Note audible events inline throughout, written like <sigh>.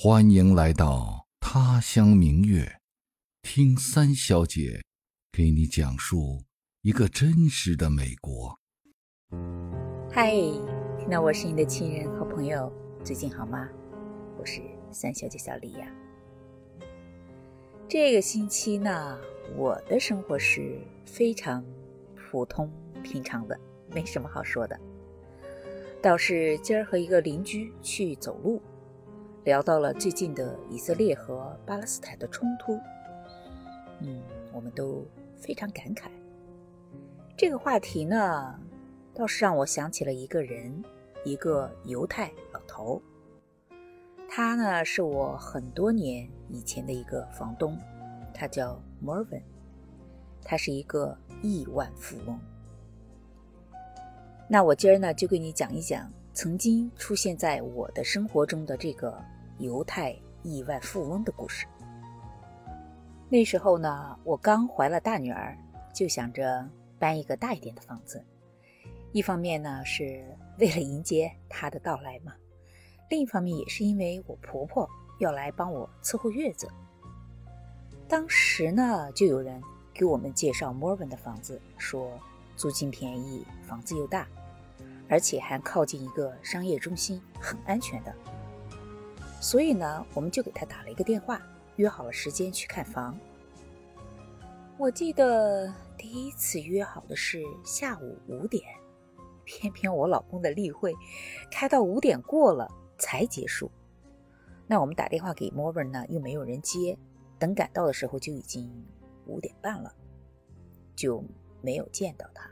欢迎来到他乡明月，听三小姐给你讲述一个真实的美国。嗨，听到我是你的亲人和朋友，最近好吗？我是三小姐小李呀。这个星期呢，我的生活是非常普通平常的，没什么好说的。倒是今儿和一个邻居去走路。聊到了最近的以色列和巴勒斯坦的冲突，嗯，我们都非常感慨。这个话题呢，倒是让我想起了一个人，一个犹太老头。他呢是我很多年以前的一个房东，他叫 Mervin，他是一个亿万富翁。那我今儿呢就给你讲一讲曾经出现在我的生活中的这个。犹太亿万富翁的故事。那时候呢，我刚怀了大女儿，就想着搬一个大一点的房子。一方面呢，是为了迎接她的到来嘛；另一方面，也是因为我婆婆要来帮我伺候月子。当时呢，就有人给我们介绍墨尔本的房子，说租金便宜，房子又大，而且还靠近一个商业中心，很安全的。所以呢，我们就给他打了一个电话，约好了时间去看房。我记得第一次约好的是下午五点，偏偏我老公的例会开到五点过了才结束。那我们打电话给 m o r v i n 呢，又没有人接，等赶到的时候就已经五点半了，就没有见到他。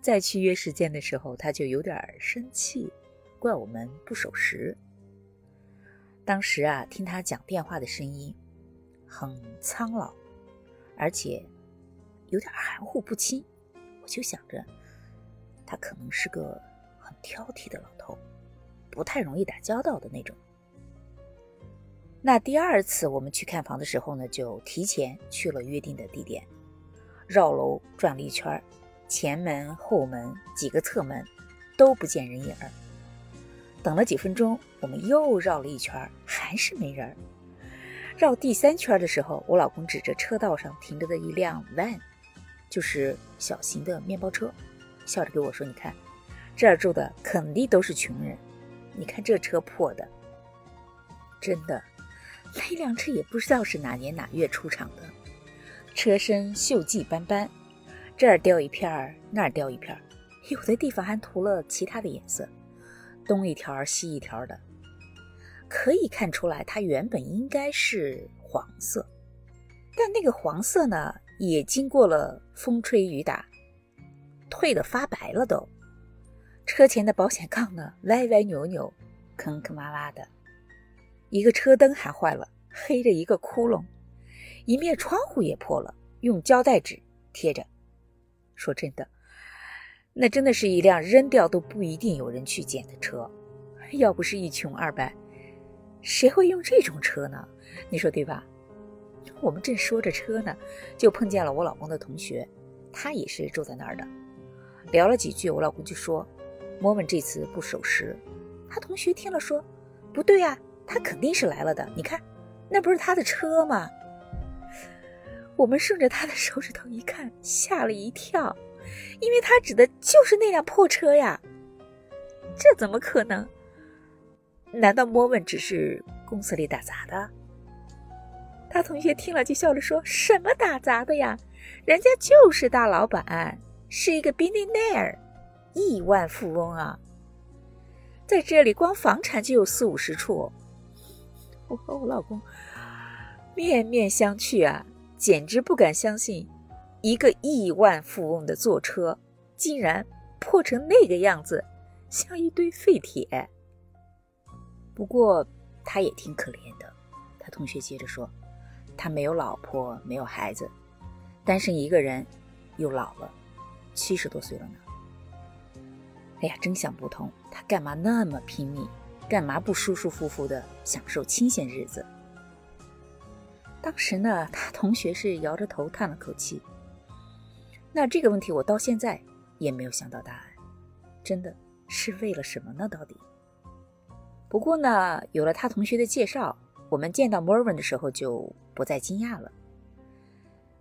再去约时间的时候，他就有点生气，怪我们不守时。当时啊，听他讲电话的声音很苍老，而且有点含糊不清，我就想着他可能是个很挑剔的老头，不太容易打交道的那种。那第二次我们去看房的时候呢，就提前去了约定的地点，绕楼转了一圈，前门、后门、几个侧门都不见人影儿。等了几分钟，我们又绕了一圈，还是没人。绕第三圈的时候，我老公指着车道上停着的一辆 van，就是小型的面包车，笑着给我说：“你看，这儿住的肯定都是穷人。你看这车破的，真的，那辆车也不知道是哪年哪月出厂的，车身锈迹斑斑，这儿掉一片儿，那儿掉一片儿，有的地方还涂了其他的颜色。”东一条西一条的，可以看出来它原本应该是黄色，但那个黄色呢，也经过了风吹雨打，褪得发白了都。车前的保险杠呢，歪歪扭扭，坑坑洼洼的，一个车灯还坏了，黑着一个窟窿，一面窗户也破了，用胶带纸贴着。说真的。那真的是一辆扔掉都不一定有人去捡的车，要不是一穷二白，谁会用这种车呢？你说对吧？我们正说着车呢，就碰见了我老公的同学，他也是住在那儿的。聊了几句，我老公就说：“莫文这次不守时。”他同学听了说：“不对呀，他肯定是来了的。你看，那不是他的车吗？” <laughs> 我们顺着他的手指头一看，吓了一跳。因为他指的就是那辆破车呀，这怎么可能？难道莫文只是公司里打杂的？他同学听了就笑着说：“什么打杂的呀？人家就是大老板，是一个 billionaire，亿万富翁啊！在这里光房产就有四五十处。”我和我老公面面相觑啊，简直不敢相信。一个亿万富翁的坐车，竟然破成那个样子，像一堆废铁。不过他也挺可怜的。他同学接着说：“他没有老婆，没有孩子，单身一个人，又老了，七十多岁了呢。哎呀，真想不通，他干嘛那么拼命？干嘛不舒舒服服的享受清闲日子？”当时呢，他同学是摇着头叹了口气。那这个问题我到现在也没有想到答案，真的是为了什么呢？到底不过呢，有了他同学的介绍，我们见到莫尔文的时候就不再惊讶了。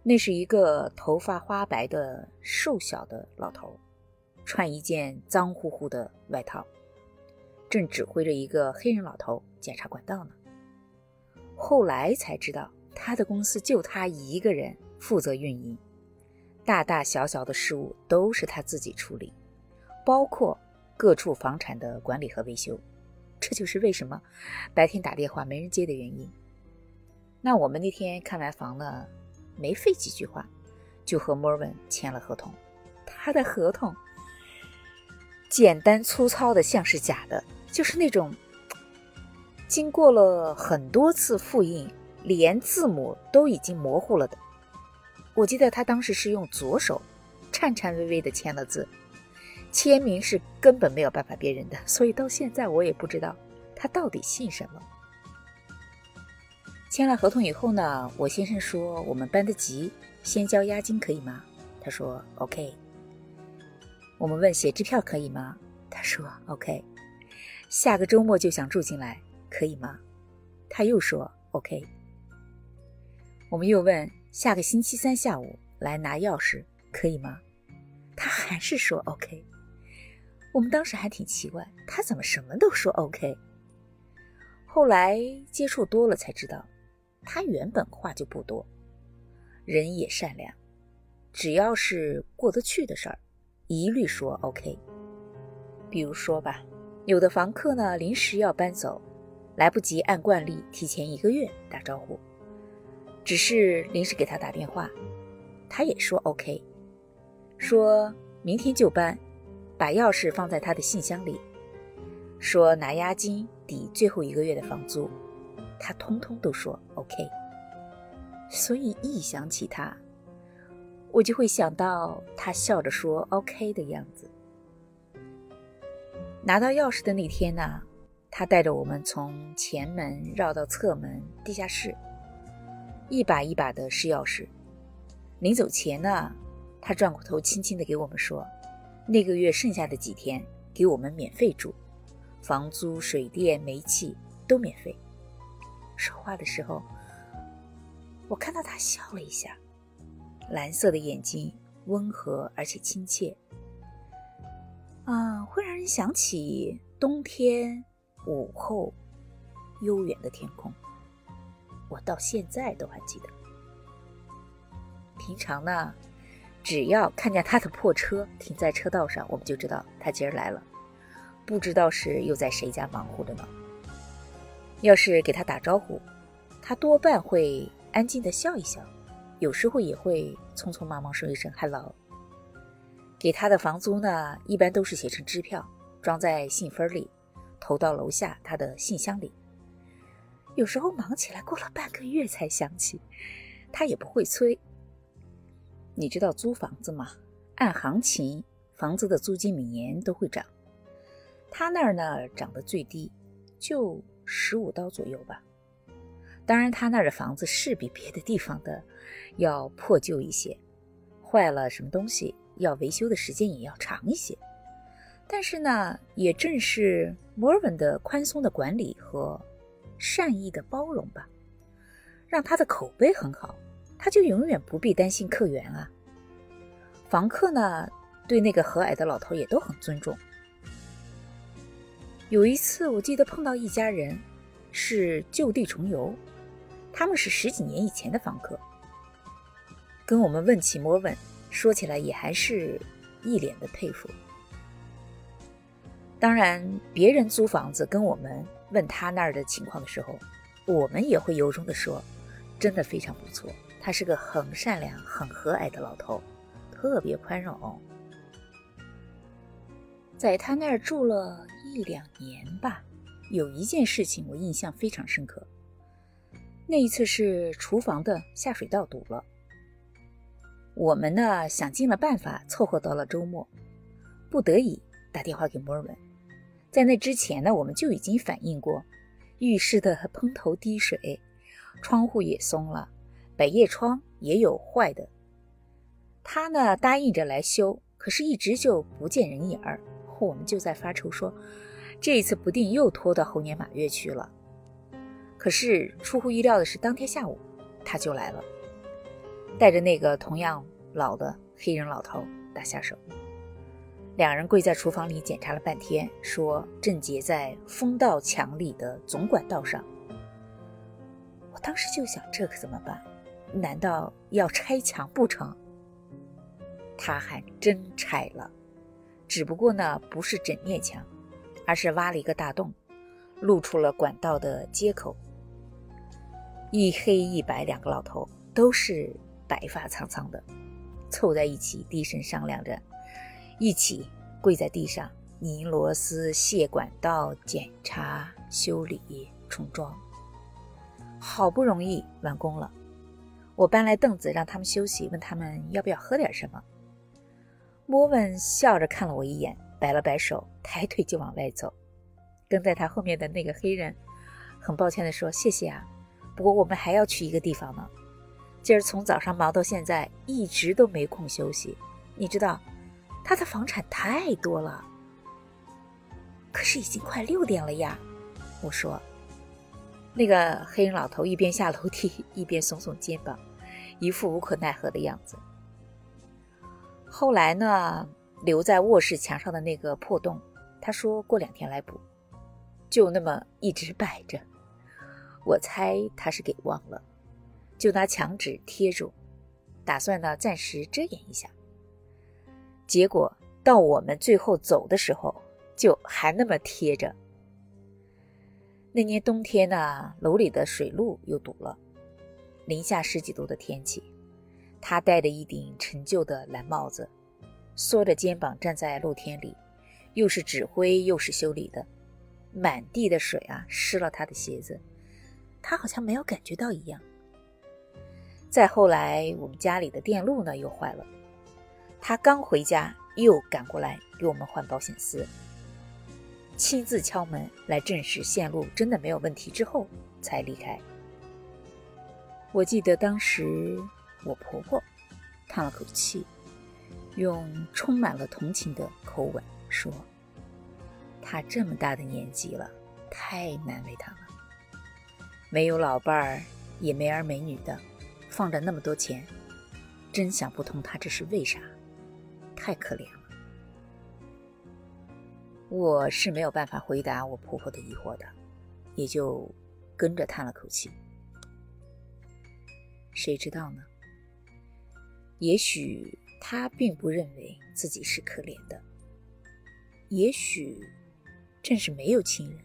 那是一个头发花白的瘦小的老头，穿一件脏乎乎的外套，正指挥着一个黑人老头检查管道呢。后来才知道，他的公司就他一个人负责运营，大大小小的事务都是他自己处理，包括各处房产的管理和维修。这就是为什么白天打电话没人接的原因。那我们那天看完房呢？没费几句话，就和莫尔文签了合同。他的合同简单粗糙的，像是假的，就是那种经过了很多次复印，连字母都已经模糊了的。我记得他当时是用左手颤颤巍巍的签了字，签名是根本没有办法辨认的，所以到现在我也不知道他到底姓什么。签了合同以后呢，我先生说我们搬得急，先交押金可以吗？他说 OK。我们问写支票可以吗？他说 OK。下个周末就想住进来，可以吗？他又说 OK。我们又问下个星期三下午来拿钥匙可以吗？他还是说 OK。我们当时还挺奇怪，他怎么什么都说 OK？后来接触多了才知道。他原本话就不多，人也善良，只要是过得去的事儿，一律说 OK。比如说吧，有的房客呢临时要搬走，来不及按惯例提前一个月打招呼，只是临时给他打电话，他也说 OK，说明天就搬，把钥匙放在他的信箱里，说拿押金抵最后一个月的房租。他通通都说 OK，所以一想起他，我就会想到他笑着说 OK 的样子。拿到钥匙的那天呢，他带着我们从前门绕到侧门、地下室，一把一把的试钥匙。临走前呢，他转过头，轻轻的给我们说：“那个月剩下的几天，给我们免费住，房租、水电、煤气都免费。”说话的时候，我看到他笑了一下，蓝色的眼睛温和而且亲切，啊，会让人想起冬天午后悠远的天空。我到现在都还记得。平常呢，只要看见他的破车停在车道上，我们就知道他今儿来了，不知道是又在谁家忙活着呢。要是给他打招呼，他多半会安静的笑一笑，有时候也会匆匆忙忙说一声 “hello”。给他的房租呢，一般都是写成支票，装在信封里，投到楼下他的信箱里。有时候忙起来，过了半个月才想起，他也不会催。你知道租房子吗？按行情，房子的租金每年都会涨，他那儿呢涨得最低，就。十五刀左右吧，当然他那儿的房子是比别的地方的要破旧一些，坏了什么东西要维修的时间也要长一些。但是呢，也正是摩尔文的宽松的管理和善意的包容吧，让他的口碑很好，他就永远不必担心客源啊。房客呢，对那个和蔼的老头也都很尊重。有一次，我记得碰到一家人，是就地重游，他们是十几年以前的房客，跟我们问起摩问，说起来也还是一脸的佩服。当然，别人租房子跟我们问他那儿的情况的时候，我们也会由衷的说，真的非常不错，他是个很善良、很和蔼的老头，特别宽容。在他那儿住了一两年吧，有一件事情我印象非常深刻。那一次是厨房的下水道堵了，我们呢想尽了办法凑合到了周末，不得已打电话给摩尔文。在那之前呢，我们就已经反映过，浴室的喷头滴水，窗户也松了，百叶窗也有坏的。他呢答应着来修，可是一直就不见人影儿。我们就在发愁说，这一次不定又拖到猴年马月去了。可是出乎意料的是，当天下午他就来了，带着那个同样老的黑人老头打下手。两人跪在厨房里检查了半天，说正结在风道墙里的总管道上。我当时就想，这可怎么办？难道要拆墙不成？他还真拆了，只不过呢，不是整面墙，而是挖了一个大洞，露出了管道的接口。一黑一白两个老头，都是白发苍苍的，凑在一起低声商量着，一起跪在地上拧螺丝、卸管道、检查、修理、重装。好不容易完工了，我搬来凳子让他们休息，问他们要不要喝点什么。莫文笑着看了我一眼，摆了摆手，抬腿就往外走。跟在他后面的那个黑人很抱歉地说：“谢谢啊，不过我们还要去一个地方呢。今儿从早上忙到现在，一直都没空休息。你知道，他的房产太多了。可是已经快六点了呀。”我说。那个黑人老头一边下楼梯一边耸耸肩膀，一副无可奈何的样子。后来呢，留在卧室墙上的那个破洞，他说过两天来补，就那么一直摆着。我猜他是给忘了，就拿墙纸贴住，打算呢暂时遮掩一下。结果到我们最后走的时候，就还那么贴着。那年冬天呢，楼里的水路又堵了，零下十几度的天气。他戴着一顶陈旧的蓝帽子，缩着肩膀站在露天里，又是指挥又是修理的，满地的水啊，湿了他的鞋子，他好像没有感觉到一样。再后来，我们家里的电路呢又坏了，他刚回家又赶过来给我们换保险丝，亲自敲门来证实线路真的没有问题之后才离开。我记得当时。我婆婆叹了口气，用充满了同情的口吻说：“她这么大的年纪了，太难为她了。没有老伴儿，也没儿没女的，放着那么多钱，真想不通她这是为啥，太可怜了。”我是没有办法回答我婆婆的疑惑的，也就跟着叹了口气。谁知道呢？也许他并不认为自己是可怜的，也许正是没有亲人，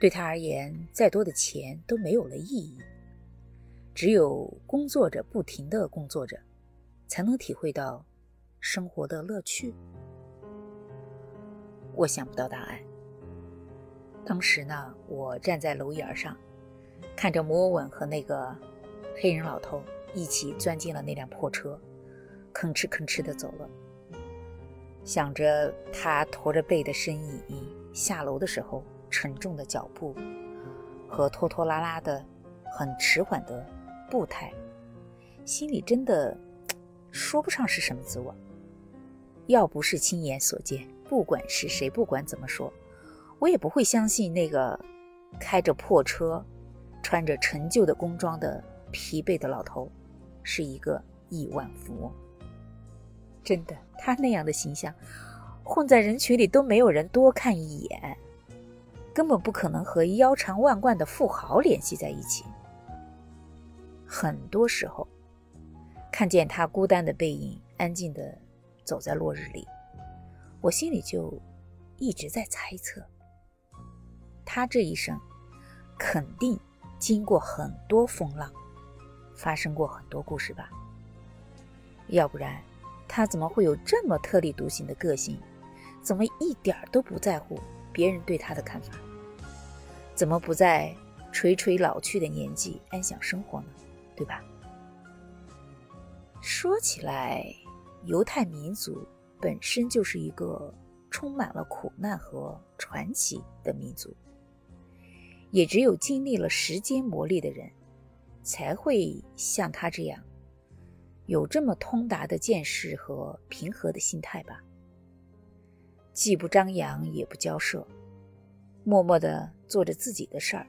对他而言，再多的钱都没有了意义。只有工作着，不停的工作着，才能体会到生活的乐趣。我想不到答案。当时呢，我站在楼檐上，看着摩文和那个黑人老头。一起钻进了那辆破车，吭哧吭哧的走了。想着他驼着背的身影下楼的时候沉重的脚步和拖拖拉拉的很迟缓的步态，心里真的说不上是什么滋味。要不是亲眼所见，不管是谁，不管怎么说，我也不会相信那个开着破车、穿着陈旧的工装的疲惫的老头。是一个亿万富翁，真的，他那样的形象，混在人群里都没有人多看一眼，根本不可能和腰缠万贯的富豪联系在一起。很多时候，看见他孤单的背影，安静的走在落日里，我心里就一直在猜测，他这一生肯定经过很多风浪。发生过很多故事吧，要不然他怎么会有这么特立独行的个性？怎么一点儿都不在乎别人对他的看法？怎么不在垂垂老去的年纪安享生活呢？对吧？说起来，犹太民族本身就是一个充满了苦难和传奇的民族，也只有经历了时间磨砺的人。才会像他这样，有这么通达的见识和平和的心态吧。既不张扬也不交涉，默默地做着自己的事儿，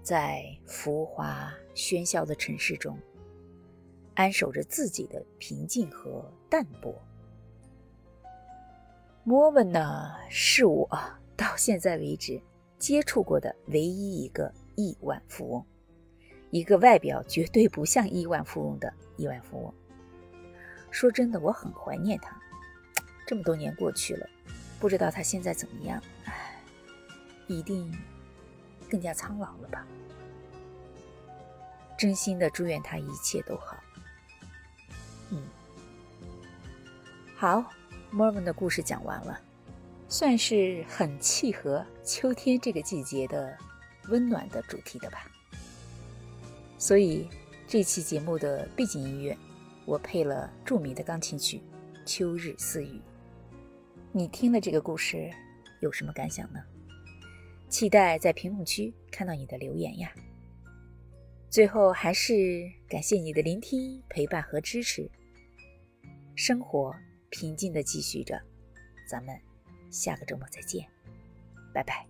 在浮华喧嚣的城市中，安守着自己的平静和淡泊。莫文呢，是我 <laughs> 到现在为止接触过的唯一一个亿万富翁，一个外表绝对不像亿万富翁的亿万富翁。说真的，我很怀念他。这么多年过去了，不知道他现在怎么样？唉，一定更加苍老了吧。真心的祝愿他一切都好。嗯，好，Morven 的故事讲完了，算是很契合秋天这个季节的温暖的主题的吧。所以这期节目的背景音乐，我配了著名的钢琴曲《秋日私语》。你听了这个故事有什么感想呢？期待在评论区看到你的留言呀。最后还是感谢你的聆听、陪伴和支持。生活平静的继续着，咱们下个周末再见，拜拜。